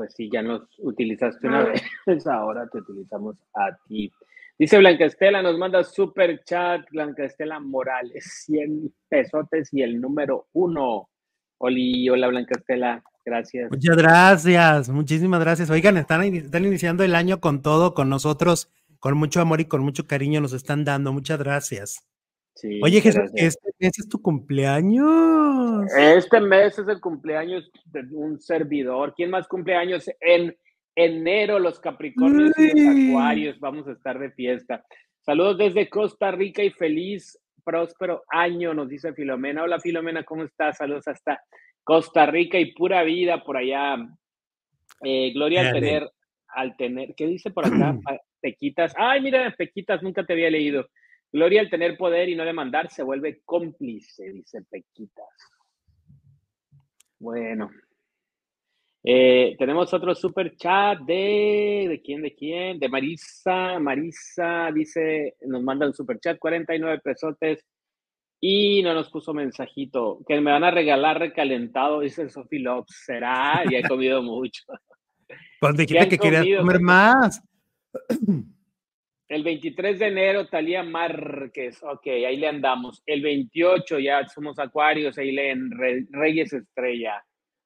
pues sí, ya nos utilizaste una vez, ahora te utilizamos a ti. Dice Blanca Estela, nos manda super chat, Blanca Estela Morales, 100 pesotes y el número uno. Oli, hola Blanca Estela, gracias. Muchas gracias, muchísimas gracias. Oigan, están, están iniciando el año con todo, con nosotros, con mucho amor y con mucho cariño nos están dando. Muchas gracias. Oye, Jesús, este mes es tu cumpleaños. Este mes es el cumpleaños de un servidor. ¿Quién más cumpleaños? En enero, los Capricornios y los Acuarios. Vamos a estar de fiesta. Saludos desde Costa Rica y feliz, próspero año, nos dice Filomena. Hola, Filomena, ¿cómo estás? Saludos hasta Costa Rica y pura vida por allá. Eh, gloria al tener, al tener, ¿qué dice por acá? Pequitas. Ay, mira, Pequitas, nunca te había leído. Gloria al tener poder y no demandar se vuelve cómplice, dice Pequitas. Bueno. Eh, tenemos otro super chat de. ¿De quién? ¿De quién? De Marisa. Marisa dice: Nos manda un super chat, 49 pesotes. Y no nos puso mensajito. Que me van a regalar recalentado, dice Sophie Lopes. ¿Será? Ya he comido mucho. Dijiste que querías comer más. El 23 de enero, Talía Márquez. Ok, ahí le andamos. El 28 ya somos Acuarios, ahí leen Reyes Estrella.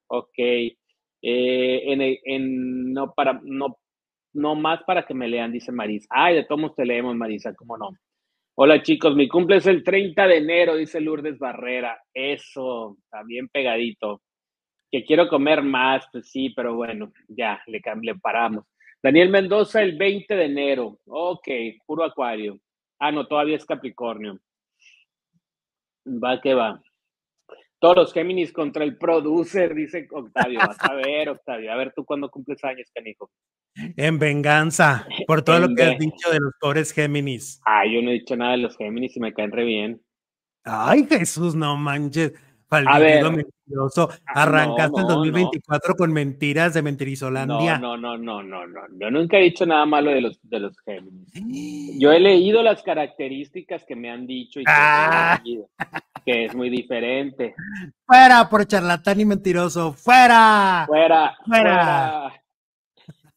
Ok. Eh, en, no, para, no, no más para que me lean, dice Marisa. Ay, de todos te leemos, Marisa, ¿cómo no? Hola chicos, mi cumple es el 30 de enero, dice Lourdes Barrera. Eso, también pegadito. Que quiero comer más, pues sí, pero bueno, ya, le, le paramos. Daniel Mendoza el 20 de enero. Ok, puro acuario. Ah, no, todavía es Capricornio. Va que va. Todos los Géminis contra el producer, dice Octavio. Vas a ver, Octavio. A ver tú cuándo cumples años, canijo. En venganza, por todo lo que has dicho de los pobres Géminis. Ay, yo no he dicho nada de los Géminis y me caen re bien. Ay, Jesús, no manches. A ver, mentiroso. Ah, Arrancaste en 2024 con mentiras de Mentirizolandia. No, no, no, no, no, Yo nunca he dicho nada malo de los, de los Géminis. Yo he leído las características que me han dicho y que, ah. Que es muy diferente. Fuera por charlatán y mentiroso. Fuera. Fuera. Fuera.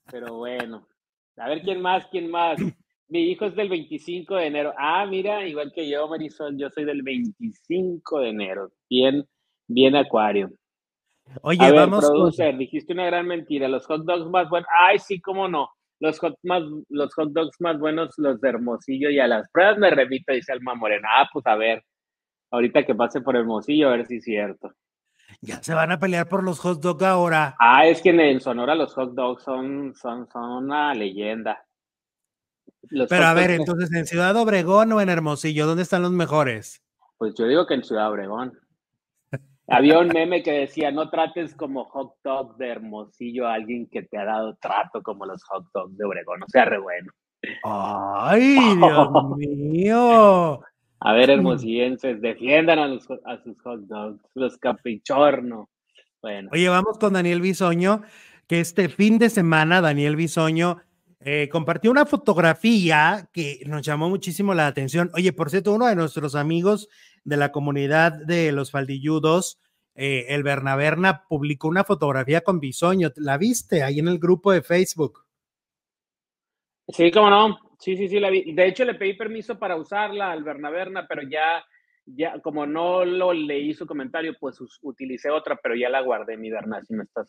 Pero bueno. A ver quién más, quién más. Mi hijo es del 25 de enero. Ah, mira, igual que yo, Marisol, yo soy del 25 de enero. Bien, bien acuario. Oye, a ver, vamos. Producer, dijiste una gran mentira. Los hot dogs más buenos. Ay, sí, cómo no. Los hot, más, los hot dogs más buenos, los de Hermosillo. Y a las pruebas me repito, dice Alma Morena. Ah, pues a ver. Ahorita que pase por Hermosillo, a ver si es cierto. Ya se van a pelear por los hot dogs ahora. Ah, es que en Sonora los hot dogs son, son, son una leyenda. Pero a ver, entonces, ¿en Ciudad Obregón o en Hermosillo? ¿Dónde están los mejores? Pues yo digo que en Ciudad Obregón. Había un meme que decía, no trates como hot dog de Hermosillo a alguien que te ha dado trato como los hot dogs de Obregón. O sea, re bueno. ¡Ay, Dios mío! A ver, hermosillenses, defiendan a, a sus hot dogs, los caprichorno. Bueno. Oye, vamos con Daniel Bisoño, que este fin de semana Daniel Bisoño eh, compartió una fotografía que nos llamó muchísimo la atención. Oye, por cierto, uno de nuestros amigos de la comunidad de los faldilludos, eh, el Bernaberna, publicó una fotografía con Bisoño. ¿La viste ahí en el grupo de Facebook? Sí, cómo no. Sí, sí, sí, la vi. De hecho, le pedí permiso para usarla al Bernaberna, pero ya, ya, como no lo leí su comentario, pues utilicé otra, pero ya la guardé, mi Berna, si me estás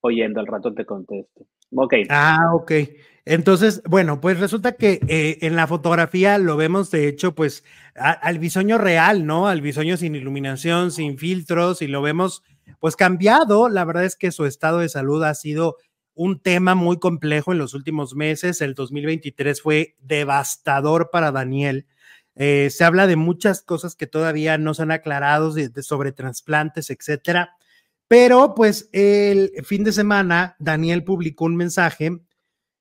oyendo, al rato te contesto. Ok. Ah, ok. Entonces, bueno, pues resulta que eh, en la fotografía lo vemos, de hecho, pues al bisoño real, ¿no? Al bisoño sin iluminación, sin filtros, y lo vemos, pues cambiado. La verdad es que su estado de salud ha sido un tema muy complejo en los últimos meses. El 2023 fue devastador para Daniel. Eh, se habla de muchas cosas que todavía no se han aclarado sobre trasplantes, etcétera. Pero pues el fin de semana Daniel publicó un mensaje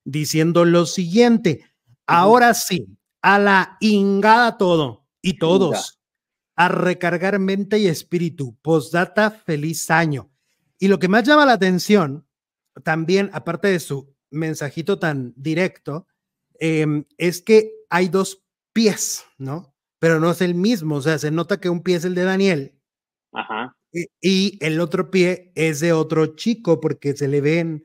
diciendo lo siguiente, ahora sí, a la ingada todo y todos, a recargar mente y espíritu, postdata, feliz año. Y lo que más llama la atención, también, aparte de su mensajito tan directo, em, es que hay dos pies, ¿no? Pero no es el mismo, o sea, se nota que un pie es el de Daniel. Ajá. Y, el otro pie es de otro chico porque se le ven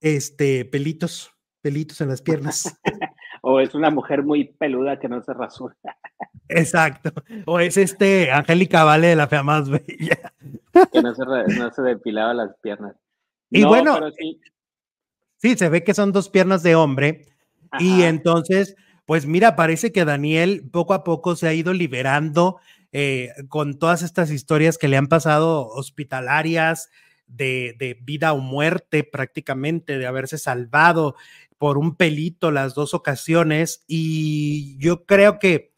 este pelitos, pelitos en las piernas. o es una mujer muy peluda que no se rasura. Exacto. O es este Angélica Vale de la fea más bella. que no se, no se depilaba las piernas. Y bueno, sí. se ve que son dos piernas de hombre. Y entonces, pues mira, parece que Daniel poco a poco se ha ido liberando eh, con todas estas historias que le han pasado hospitalarias, de, de, vida o muerte prácticamente, de haberse salvado por un pelito las dos ocasiones. Y yo creo que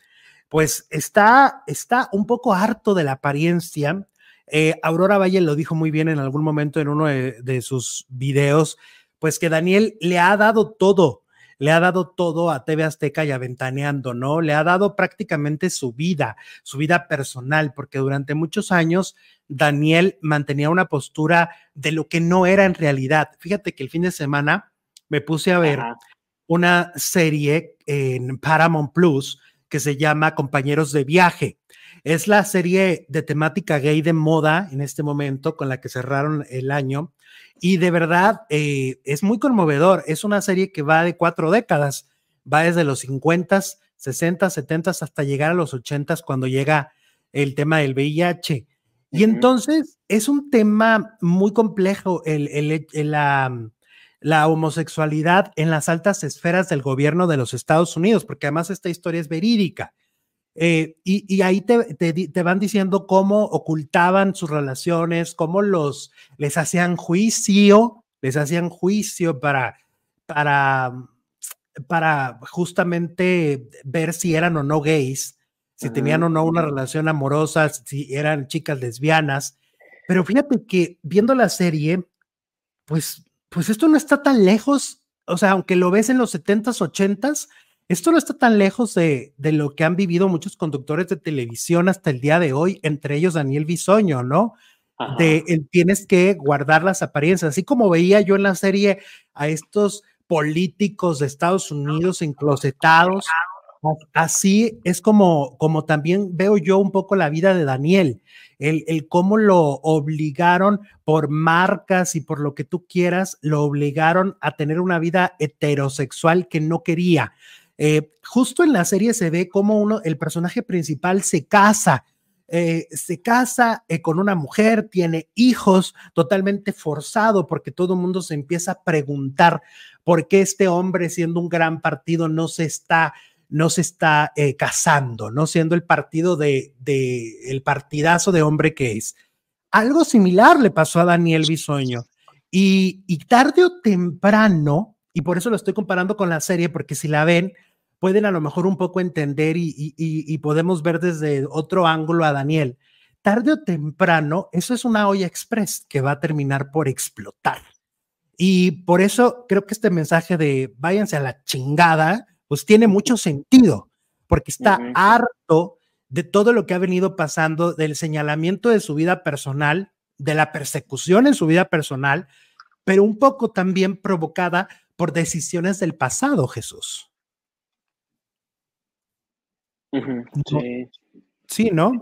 pues está, está un poco harto de la apariencia. Eh, Aurora Valle lo dijo muy bien en algún momento en uno de, sus videos, pues que Daniel le ha dado todo, le ha dado todo a TV Azteca y a Ventaneando, ¿no? Le ha dado prácticamente su vida, su vida personal, porque durante muchos años Daniel mantenía una postura de lo que no era en realidad. Fíjate que el fin de semana me puse a ver una serie en Paramount Plus que se llama Compañeros de Viaje. Es la serie de temática gay de moda en este momento con la que cerraron el año y de verdad eh, es muy conmovedor. Es una serie que va de cuatro décadas, va desde los 50, 60, 70 hasta llegar a los 80 cuando llega el tema del VIH. Y entonces es un tema muy complejo el, la, la homosexualidad en las altas esferas del gobierno de los Estados Unidos, porque además esta historia es verídica. Eh, y, ahí te, te, van diciendo cómo ocultaban sus relaciones, cómo los les hacían juicio, les hacían juicio para, para, para justamente ver si eran o no gays, si tenían o no una relación amorosa, si eran chicas lesbianas. Pero fíjate que viendo la serie, pues pues esto no está tan lejos, o sea, aunque lo ves en los 70s, 80s, esto no está tan lejos de, lo que han vivido muchos conductores de televisión hasta el día de hoy, entre ellos Daniel Bisoño, ¿no? De tienes que guardar las apariencias, así como veía yo en la serie a estos políticos de Estados Unidos enclosetados, así es como, como también veo yo un poco la vida de Daniel el, cómo lo obligaron por marcas y por lo que tú quieras, lo obligaron a tener una vida heterosexual que no quería. Eh, justo en la serie se ve cómo uno, el personaje principal se casa, eh, se casa eh, con una mujer, tiene hijos totalmente forzado porque todo el mundo se empieza a preguntar por qué este hombre siendo un gran partido no se está no se está eh, casando, no siendo el partido de, el partidazo de hombre que es. Algo similar le pasó a Daniel Bisoño. Y, tarde o temprano, y por eso lo estoy comparando con la serie, porque si la ven, pueden a lo mejor un poco entender y, y, podemos ver desde otro ángulo a Daniel. Tarde o temprano, eso es una olla express que va a terminar por explotar. Y por eso creo que este mensaje de váyanse a la chingada pues tiene mucho sentido, porque está harto de todo lo que ha venido pasando, del señalamiento de su vida personal, de la persecución en su vida personal, pero un poco también provocada por decisiones del pasado, Jesús. Sí. Sí, ¿no?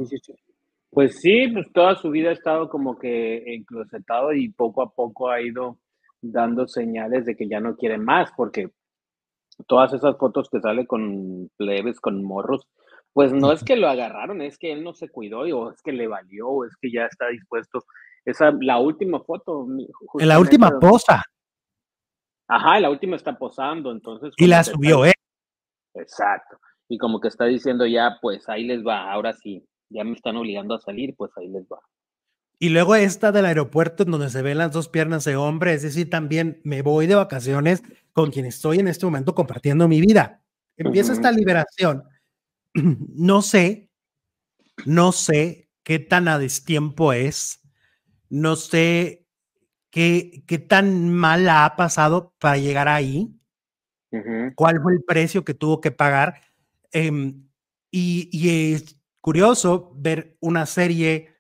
pues sí, pues toda su vida ha estado como que enclosetado y poco a poco ha ido dando señales de que ya no quiere más, porque todas esas fotos que sale con plebes, con morros, pues no es que lo agarraron, es que él no se cuidó, o es que le valió, o es que ya está dispuesto. Esa, la última foto. En la última posa. Ajá, la última está posando, entonces. Y la subió él. Exacto. Y como que está diciendo ya, pues ahí les va, ahora sí, ya me están obligando a salir, pues ahí les va. Y luego esta del aeropuerto en donde se ven las dos piernas de hombre, es decir, también me voy de vacaciones con quien estoy en este momento compartiendo mi vida. Empieza esta liberación no sé, no sé qué tan a destiempo es, no sé qué, qué tan mal ha pasado para llegar ahí, cuál fue el precio que tuvo que pagar. Em, y, y, es curioso ver una serie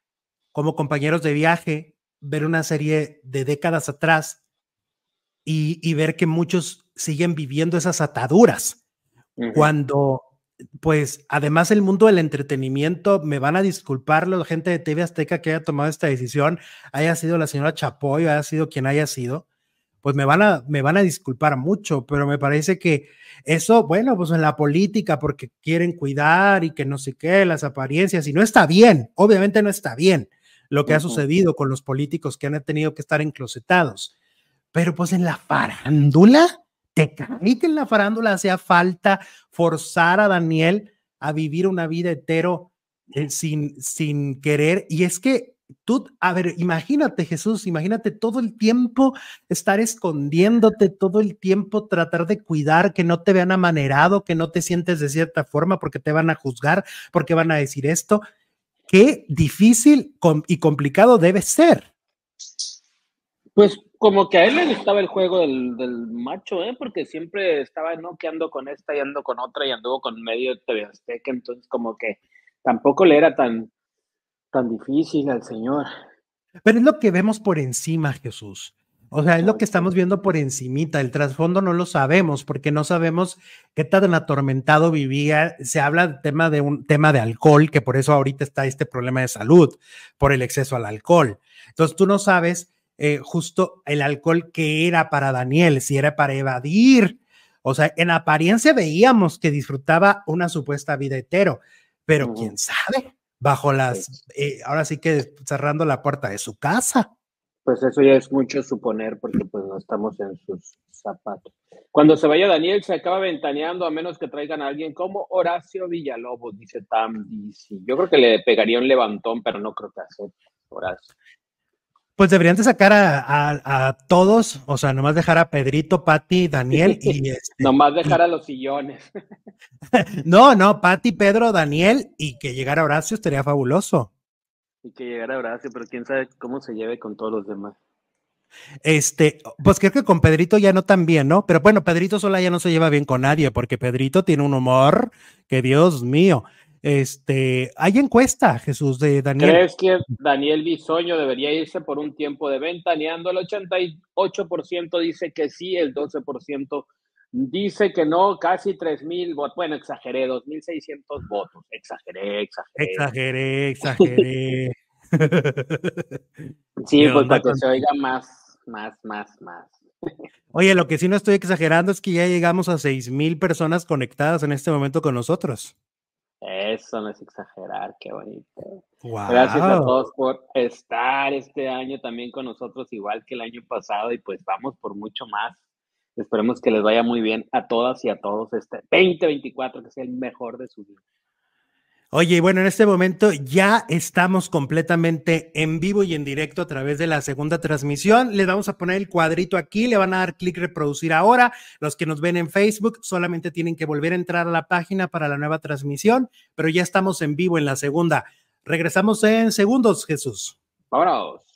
como compañeros de viaje, ver una serie de décadas atrás y, y ver que muchos siguen viviendo esas ataduras. Cuando pues además el mundo del entretenimiento, me van a disculpar la gente de TV Azteca que haya tomado esta decisión, haya sido la señora Chapoy, haya sido quien haya sido, pues me van a, me van a disculpar mucho, pero me parece que eso, bueno, pues en la política, porque quieren cuidar y que no sé qué, las apariencias, y no está bien, obviamente no está bien lo que ha sucedido con los políticos que han tenido que estar enclosetados, pero pues en la farándula, ¿Te cae que en la farándula hacía falta forzar a Daniel a vivir una vida hetero eh, sin, sin querer? Y es que tú, a ver, imagínate Jesús, imagínate todo el tiempo estar escondiéndote, todo el tiempo tratar de cuidar que no te vean amanerado, que no te sientes de cierta forma porque te van a juzgar, porque van a decir esto. Qué difícil y complicado debe ser. Pues como que a él le gustaba el juego del, macho, ¿eh? Porque siempre estaba, ¿no? Que ando con esta y ando con otra y anduvo con medio TV Azteca, entonces como que tampoco le era tan, tan difícil al señor. Pero es lo que vemos por encima, Jesús. O sea, es lo que estamos viendo por encimita. El trasfondo no lo sabemos porque no sabemos qué tan atormentado vivía. Se habla de tema de un tema de alcohol, que por eso ahorita está este problema de salud, por el exceso al alcohol. Entonces tú no sabes eh, justo el alcohol que era para Daniel, si era para evadir. O sea, en apariencia veíamos que disfrutaba una supuesta vida hetero, pero quién sabe, bajo las, eh, ahora sí que cerrando la puerta de su casa. Pues eso ya es mucho suponer porque pues no estamos en sus zapatos. Cuando se vaya Daniel se acaba ventaneando a menos que traigan a alguien como Horacio Villalobos, dice Tam. Yo creo que le pegaría un levantón, pero no creo que acepte Horacio. Pues deberían de sacar a, todos, o sea, nomás dejar a Pedrito, Pati, Daniel y... Este, nomás dejar a los sillones. no, no, Pati, Pedro, Daniel y que llegara Horacio estaría fabuloso. Y que llegara Horacio, pero quién sabe cómo se lleve con todos los demás. Este, pues creo que con Pedrito ya no tan bien, ¿no? Pero bueno, Pedrito sola ya no se lleva bien con nadie, porque Pedrito tiene un humor que Dios mío. Este, hay encuesta, Jesús, de Daniel. ¿Crees que Daniel Bisoño debería irse por un tiempo de ventaneando? El 88% dice que sí, el 12% dice que no, casi 3.000 votos. Bueno, exageré, 2.600 votos. Exageré, exageré. Exageré, exageré. sí, pues para que se oiga más, más, más, más. Oye, lo que sí no estoy exagerando es que ya llegamos a 6.000 personas conectadas en este momento con nosotros. Eso no es exagerar, qué bonito. Gracias a todos por estar este año también con nosotros, igual que el año pasado, y pues vamos por mucho más. Esperemos que les vaya muy bien a todas y a todos este 2024, que sea el mejor de su vida. Oye, bueno, en este momento ya estamos completamente en vivo y en directo a través de la segunda transmisión. Le vamos a poner el cuadrito aquí, le van a dar clic reproducir ahora. Los que nos ven en Facebook solamente tienen que volver a entrar a la página para la nueva transmisión, pero ya estamos en vivo en la segunda. Regresamos en segundos, Jesús. Vámonos.